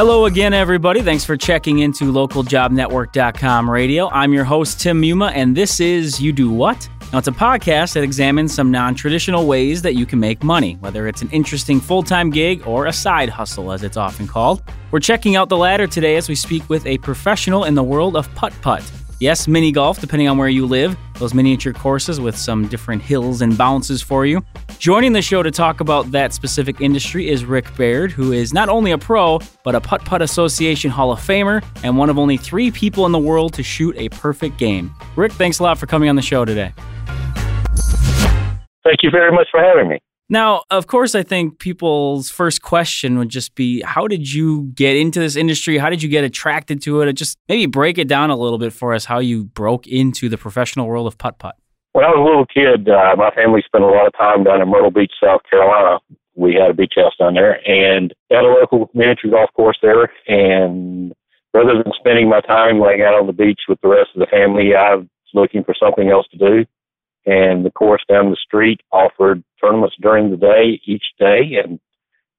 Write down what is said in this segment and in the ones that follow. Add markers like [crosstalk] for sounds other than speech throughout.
Hello again, everybody. Thanks for checking into localjobnetwork.com radio. I'm your host, Tim Muma, and this is You Do What? Now, it's a podcast that examines some non traditional ways that you can make money, whether it's an interesting full time gig or a side hustle, as it's often called. We're checking out the latter today as we speak with a professional in the world of putt putt. Yes, mini golf, depending on where you live, those miniature courses with some different hills and bounces for you. Joining the show to talk about that specific industry is Rick Baird, who is not only a pro, but a Putt Putt Association Hall of Famer and one of only three people in the world to shoot a perfect game. Rick, thanks a lot for coming on the show today. Thank you very much for having me. Now, of course, I think people's first question would just be how did you get into this industry? How did you get attracted to it? Just maybe break it down a little bit for us how you broke into the professional world of putt putt. When I was a little kid, uh, my family spent a lot of time down in Myrtle Beach, South Carolina. We had a beach house down there and had a local miniature golf course there. And rather than spending my time laying out on the beach with the rest of the family, I was looking for something else to do and the course down the street offered tournaments during the day each day and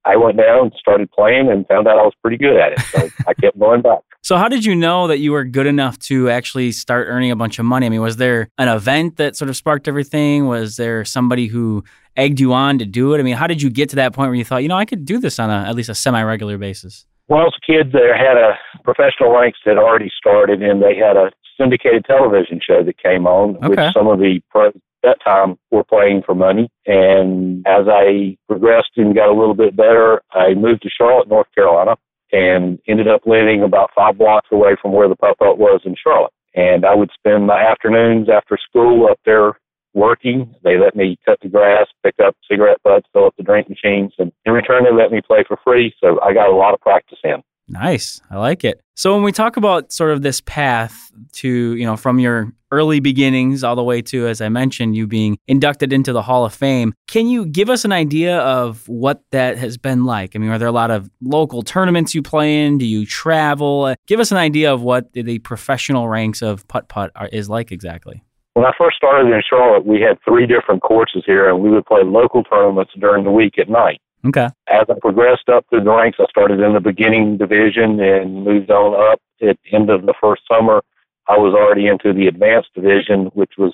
I went down and started playing and found out I was pretty good at it. So [laughs] I kept going back. So how did you know that you were good enough to actually start earning a bunch of money? I mean, was there an event that sort of sparked everything? Was there somebody who egged you on to do it? I mean, how did you get to that point where you thought, you know, I could do this on a, at least a semi-regular basis? When I was a kid, there had a professional ranks that already started, and they had a syndicated television show that came on, okay. which some of the pros at that time were playing for money. And as I progressed and got a little bit better, I moved to Charlotte, North Carolina, and ended up living about five blocks away from where the Putt Putt was in Charlotte. And I would spend my afternoons after school up there working. They let me cut the grass, pick up cigarette butts, fill up the drink machines, and in return they let me play for free. So I got a lot of practice in. Nice. I like it. So when we talk about sort of this path to, you know, from your early beginnings all the way to, as I mentioned, you being inducted into the Hall of Fame, can you give us an idea of what that has been like? I mean, are there a lot of local tournaments you play in? Do you travel? Give us an idea of what the professional ranks of putt putt is like exactly. When I first started in Charlotte, we had three different courses here, and we would play local tournaments during the week at night. Okay. As I progressed up through the ranks, I started in the beginning division and moved on up. At the end of the first summer, I was already into the advanced division, which was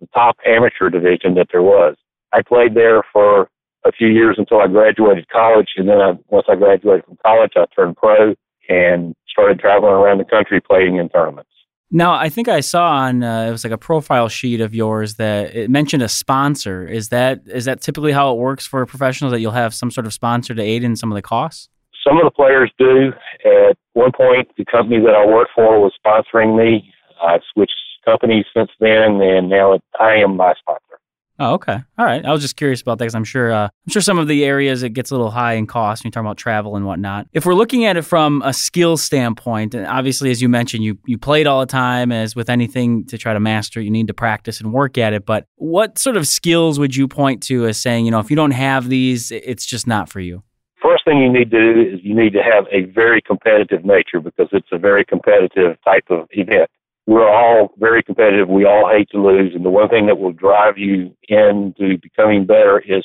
the top amateur division that there was. I played there for a few years until I graduated college, and then I, once I graduated from college, I turned pro and started traveling around the country playing in tournaments. Now, I think I saw on uh, it was like a profile sheet of yours that it mentioned a sponsor. Is that is that typically how it works for professionals that you'll have some sort of sponsor to aid in some of the costs? Some of the players do. At one point, the company that I worked for was sponsoring me. I've switched companies since then, and now I am my sponsor. Oh, okay. All right. I was just curious about that because I'm sure uh, I'm sure some of the areas it gets a little high in cost when you're talking about travel and whatnot. If we're looking at it from a skill standpoint, and obviously as you mentioned, you you played all the time. As with anything to try to master, you need to practice and work at it. But what sort of skills would you point to as saying, you know, if you don't have these, it's just not for you? First thing you need to do is you need to have a very competitive nature because it's a very competitive type of event we're all very competitive. We all hate to lose. And the one thing that will drive you into becoming better is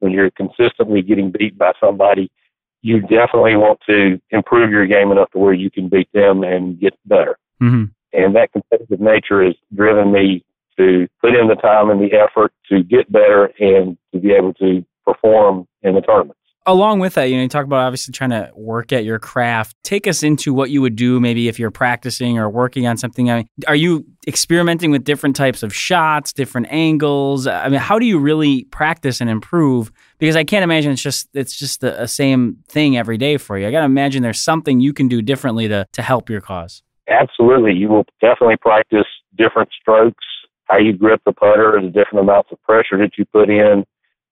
when you're consistently getting beat by somebody, you definitely want to improve your game enough to where you can beat them and get better. Mm-hmm. And that competitive nature has driven me to put in the time and the effort to get better and to be able to perform in the tournament along with that, you know, you talk about obviously trying to work at your craft. Take us into what you would do maybe if you're practicing or working on something. I mean, are you experimenting with different types of shots, different angles? I mean, how do you really practice and improve? Because I can't imagine it's just it's just the same thing every day for you. I got to imagine there's something you can do differently to to help your cause. Absolutely, you will definitely practice different strokes, how you grip the putter, the different amounts of pressure that you put in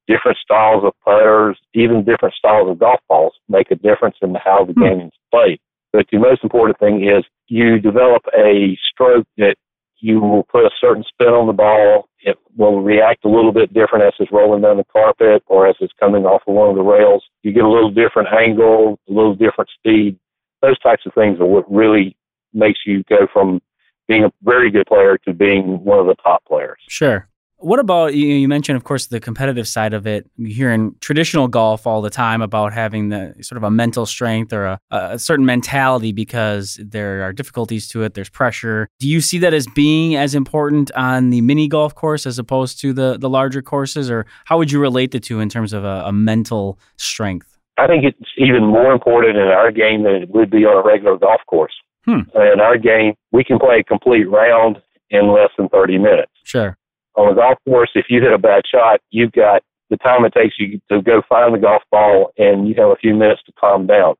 different styles of putters, even different styles of golf balls make a difference in how the hmm. game is played. But the most important thing is you develop a stroke that you will put a certain spin on the ball. It will react a little bit different as it's rolling down the carpet or as it's coming off of one of the rails. You get a little different angle, a little different speed. Those types of things are what really makes you go from being a very good player to being one of the top players. Sure. What about you? You mentioned, of course, the competitive side of it. You hear in traditional golf all the time about having the sort of a mental strength or a, a, certain mentality because there are difficulties to it. There's pressure. Do you see that as being as important on the mini golf course as opposed to the the larger courses, or how would you relate the two in terms of a, a mental strength? I think it's even more important in our game than it would be on a regular golf course. Hmm. In our game, we can play a complete round in less than 30 minutes. Sure on a golf course, if you hit a bad shot, you've got the time it takes you to go find the golf ball, and you have a few minutes to calm down.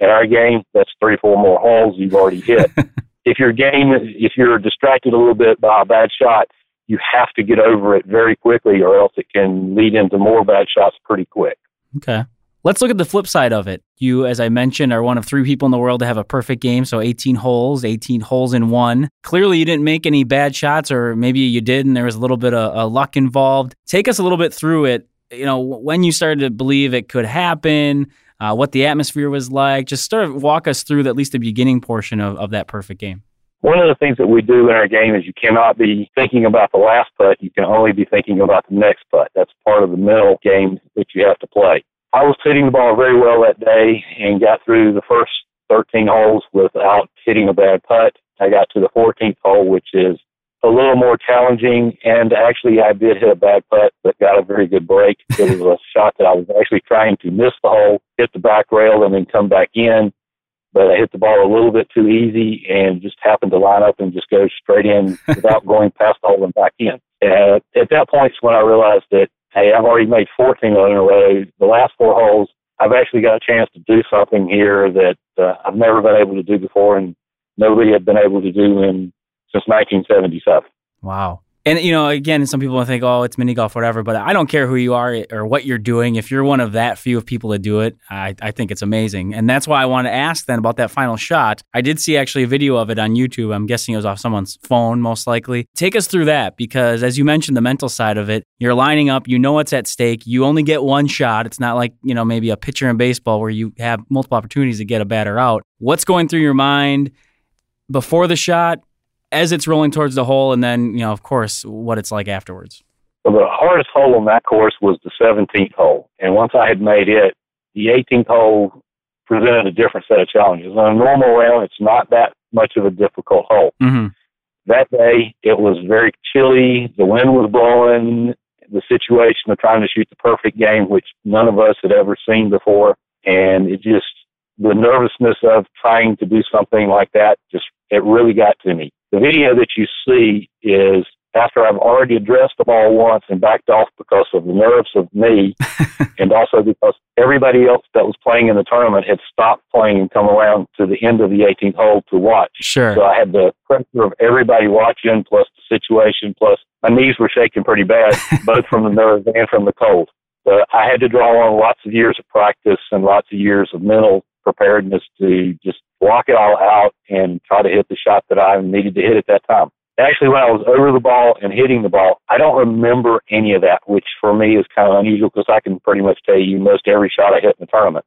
In our game, that's three, four more holes you've already hit. [laughs] if your game, if you're distracted a little bit by a bad shot, you have to get over it very quickly, or else it can lead into more bad shots pretty quick. Okay. Let's look at the flip side of it. You, as I mentioned, are one of three people in the world to have a perfect game. So 18 holes, 18 holes in one. Clearly, you didn't make any bad shots, or maybe you did, and there was a little bit of, luck involved. Take us a little bit through it. You know, when you started to believe it could happen, uh, what the atmosphere was like. Just sort of walk us through at least the beginning portion of, of that perfect game. One of the things that we do in our game is you cannot be thinking about the last putt. You can only be thinking about the next putt. That's part of the mental game that you have to play. I was hitting the ball very well that day and got through the first 13 holes without hitting a bad putt. I got to the 14th hole, which is a little more challenging. And actually, I did hit a bad putt, but got a very good break. It was a shot that I was actually trying to miss the hole, hit the back rail, and then come back in. But I hit the ball a little bit too easy and just happened to line up and just go straight in [laughs] without going past the hole and back in. Uh, at that point, is when I realized that hey, I've already made 14 in a row. The last four holes, I've actually got a chance to do something here that uh, I've never been able to do before, and nobody had been able to do in since 1977. Wow. And you know, again, some people think, "Oh, it's mini golf, whatever." But I don't care who you are or what you're doing. If you're one of that few of people that do it, I, I think it's amazing. And that's why I want to ask then about that final shot. I did see actually a video of it on YouTube. I'm guessing it was off someone's phone, most likely. Take us through that because, as you mentioned, the mental side of it. You're lining up. You know what's at stake. You only get one shot. It's not like you know maybe a pitcher in baseball where you have multiple opportunities to get a batter out. What's going through your mind before the shot? As it's rolling towards the hole, and then you know, of course, what it's like afterwards. Well, the hardest hole on that course was the 17th hole, and once I had made it, the 18th hole presented a different set of challenges. On a normal round, it's not that much of a difficult hole. Mm-hmm. That day, it was very chilly. The wind was blowing. The situation of trying to shoot the perfect game, which none of us had ever seen before, and it just the nervousness of trying to do something like that just it really got to me. The video that you see is after I've already addressed the ball once and backed off because of the nerves of me, [laughs] and also because everybody else that was playing in the tournament had stopped playing and come around to the end of the 18th hole to watch. Sure. So I had the pressure of everybody watching, plus the situation, plus my knees were shaking pretty bad, [laughs] both from the nerves and from the cold. So I had to draw on lots of years of practice and lots of years of mental preparedness to just block it all out and try to hit the shot that I needed to hit at that time. Actually, when I was over the ball and hitting the ball, I don't remember any of that, which for me is kind of unusual because I can pretty much tell you most every shot I hit in the tournament.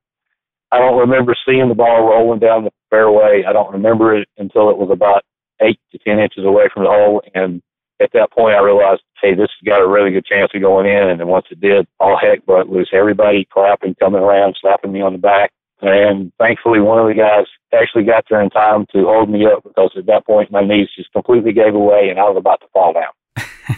I don't remember seeing the ball rolling down the fairway. I don't remember it until it was about eight to ten inches away from the hole. And at that point, I realized, hey, this has got a really good chance of going in. And then once it did, all heck broke loose. Everybody clapping, coming around, slapping me on the back. And thankfully, one of the guys actually got there in time to hold me up because at that point, my knees just completely gave away and I was about to fall down. [laughs]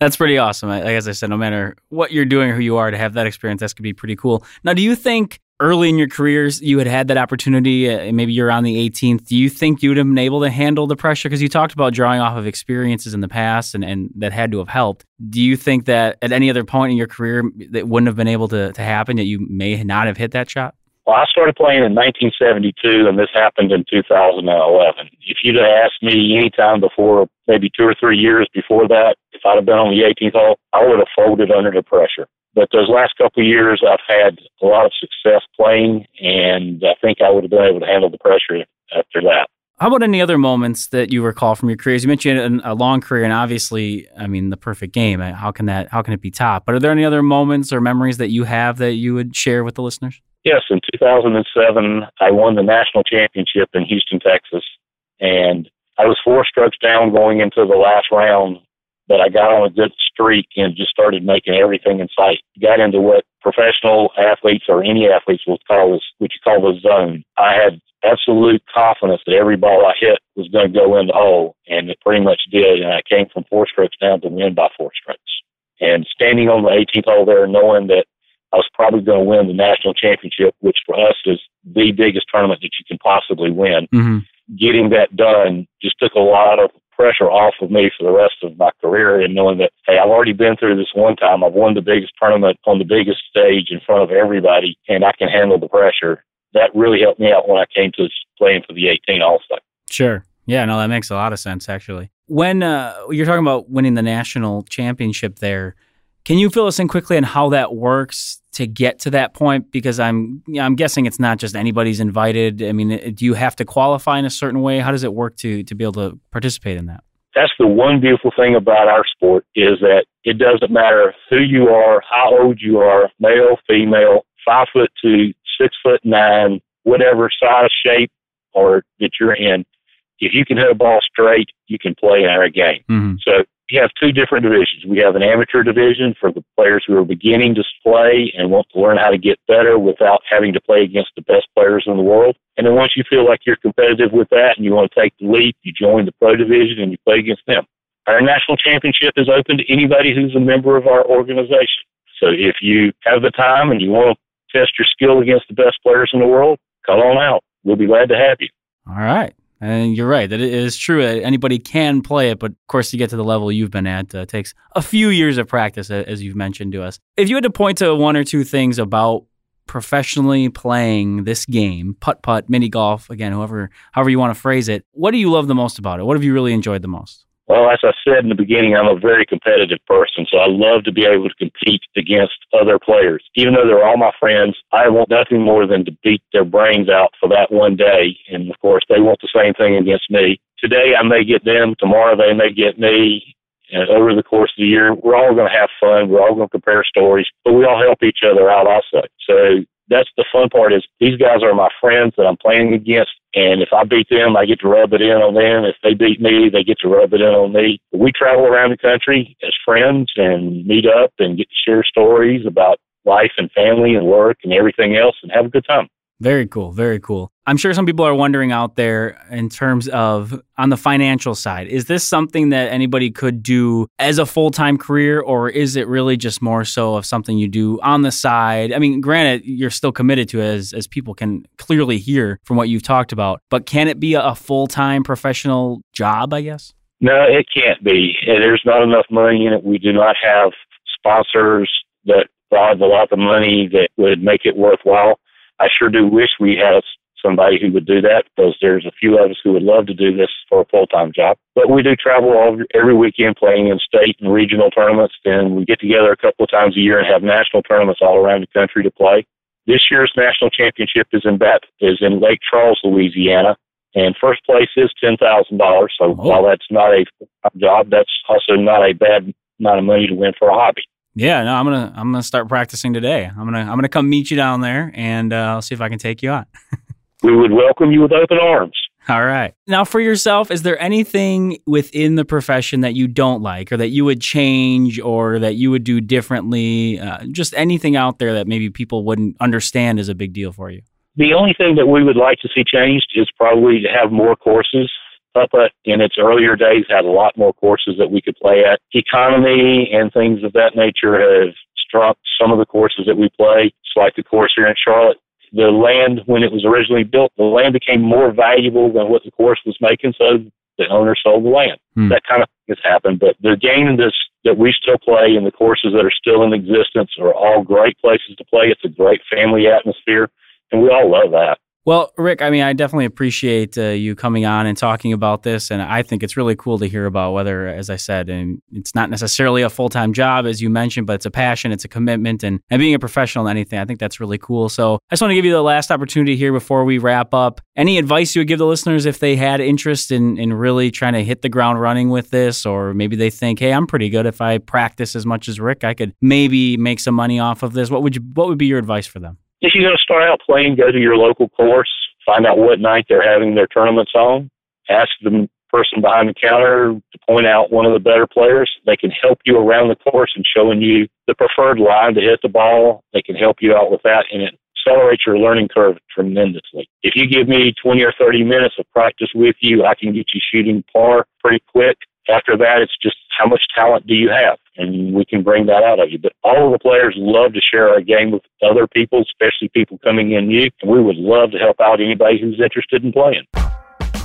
that's pretty awesome. As I said, no matter what you're doing or who you are, to have that experience, that's going to be pretty cool. Now, do you think early in your careers you had had that opportunity? Uh, maybe you're on the 18th. Do you think you would have been able to handle the pressure? Because you talked about drawing off of experiences in the past and, and that had to have helped. Do you think that at any other point in your career that wouldn't have been able to, to happen, that you may not have hit that shot? Well, I started playing in 1972, and this happened in 2011. If you'd have asked me any time before, maybe two or three years before that, if I'd have been on the 18th hole, I would have folded under the pressure. But those last couple of years, I've had a lot of success playing, and I think I would have been able to handle the pressure after that. How about any other moments that you recall from your careers? You mentioned a long career, and obviously, I mean, the perfect game. Uh, how can that? How can it be top? But are there any other moments or memories that you have that you would share with the listeners? Yes, in 2007, I won the national championship in Houston, Texas, and I was four strokes down going into the last round but I got on a good streak and just started making everything in sight. Got into what professional athletes or any athletes will call this, what you call the zone. I had absolute confidence that every ball I hit was going to go in the hole, and it pretty much did. And I came from four strokes down to win by four strokes. And standing on the 18th hole there, knowing that I was probably going to win the national championship, which for us is the biggest tournament that you can possibly win. Mm-hmm. Getting that done just took a lot of pressure off of me for the rest of my career and knowing that, hey, I've already been through this one time. I've won the biggest tournament on the biggest stage in front of everybody and I can handle the pressure. That really helped me out when I came to playing for the 18 All Star. Sure. Yeah, no, that makes a lot of sense actually. When uh, you're talking about winning the national championship there, can you fill us in quickly on how that works to get to that point? Because I'm I'm guessing it's not just anybody's invited. I mean, do you have to qualify in a certain way? How does it work to to be able to participate in that? That's the one beautiful thing about our sport is that it doesn't matter who you are, how old you are, male, female, five foot two, six foot nine, whatever size, shape, or that you're in. If you can hit a ball straight, you can play in our game. Mm-hmm. So we have two different divisions. We have an amateur division for the players who are beginning to play and want to learn how to get better without having to play against the best players in the world. And then once you feel like you're competitive with that and you want to take the leap, you join the pro division and you play against them. Our national championship is open to anybody who's a member of our organization. So if you have the time and you want to test your skill against the best players in the world, come on out. We'll be glad to have you. All right. And you're right that it is true. Anybody can play it, but of course, to get to the level you've been at, uh, takes a few years of practice, as you've mentioned to us. If you had to point to one or two things about professionally playing this game, putt putt, mini golf, again, however however you want to phrase it, what do you love the most about it? What have you really enjoyed the most? Well, as I said in the beginning, I'm a very competitive person, so I love to be able to compete against other players. Even though they're all my friends, I want nothing more than to beat their brains out for that one day. And of course, they want the same thing against me. Today, I may get them. Tomorrow, they may get me. And over the course of the year, we're all going to have fun. We're all going to compare stories, but we all help each other out also. So that's the fun part is these guys are my friends that I'm playing against. And if I beat them, I get to rub it in on them. If they beat me, they get to rub it in on me. We travel around the country as friends and meet up and get to share stories about life and family and work and everything else and have a good time. Very cool. Very cool. I'm sure some people are wondering out there in terms of on the financial side, is this something that anybody could do as a full time career, or is it really just more so of something you do on the side? I mean, granted, you're still committed to it as, as people can clearly hear from what you've talked about, but can it be a full time professional job, I guess? No, it can't be. There's not enough money in it. We do not have sponsors that provide a lot of money that would make it worthwhile. I sure do wish we had somebody who would do that because there's a few of us who would love to do this for a full time job. But we do travel all, every weekend playing in state and regional tournaments, and we get together a couple of times a year and have national tournaments all around the country to play. This year's national championship is in Bat is in Lake Charles, Louisiana, and first place is ten thousand dollars. So oh. while that's not a job, that's also not a bad amount of money to win for a hobby. Yeah, no, I'm gonna I'm gonna start practicing today. I'm gonna I'm gonna come meet you down there, and uh, I'll see if I can take you out. [laughs] we would welcome you with open arms. All right. Now, for yourself, is there anything within the profession that you don't like, or that you would change, or that you would do differently? Uh, just anything out there that maybe people wouldn't understand is a big deal for you. The only thing that we would like to see changed is probably to have more courses Putt in its earlier days had a lot more courses that we could play at. Economy and things of that nature have struck some of the courses that we play. It's like the course here in Charlotte. The land, when it was originally built, the land became more valuable than what the course was making, so the owner sold the land. Hmm. That kind of thing has happened. But the game this, that we still play and the courses that are still in existence are all great places to play. It's a great family atmosphere, and we all love that. Well, Rick, I mean, I definitely appreciate uh, you coming on and talking about this, and I think it's really cool to hear about whether, as I said, and it's not necessarily a full time job as you mentioned, but it's a passion, it's a commitment, and and being a professional in anything, I think that's really cool. So I just want to give you the last opportunity here before we wrap up. Any advice you would give the listeners if they had interest in in really trying to hit the ground running with this, or maybe they think, hey, I'm pretty good if I practice as much as Rick, I could maybe make some money off of this. What would you? What would be your advice for them? If you're going to start out playing, go to your local course, find out what night they're having their tournaments on, ask the person behind the counter to point out one of the better players. They can help you around the course and showing you the preferred line to hit the ball. They can help you out with that, and it accelerates your learning curve tremendously. If you give me 20 or 30 minutes of practice with you, I can get you shooting par pretty quick. After that, it's just how much talent do you have? And we can bring that out of you. But all of the players love to share our game with other people, especially people coming in new. And we would love to help out anybody who's interested in playing.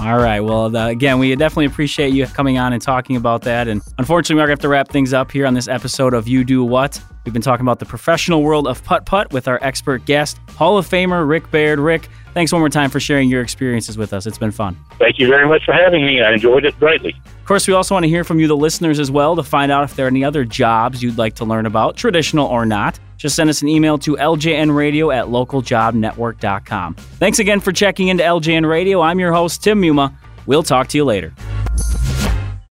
All right. Well, uh, again, we definitely appreciate you coming on and talking about that. And unfortunately, we're going to have to wrap things up here on this episode of You Do What. We've been talking about the professional world of putt putt with our expert guest, Hall of Famer Rick Baird. Rick, thanks one more time for sharing your experiences with us. It's been fun. Thank you very much for having me. I enjoyed it greatly. Of course, we also want to hear from you, the listeners, as well, to find out if there are any other jobs you'd like to learn about, traditional or not. Just send us an email to ljnradio at localjobnetwork.com. Thanks again for checking into LJN Radio. I'm your host, Tim Muma. We'll talk to you later.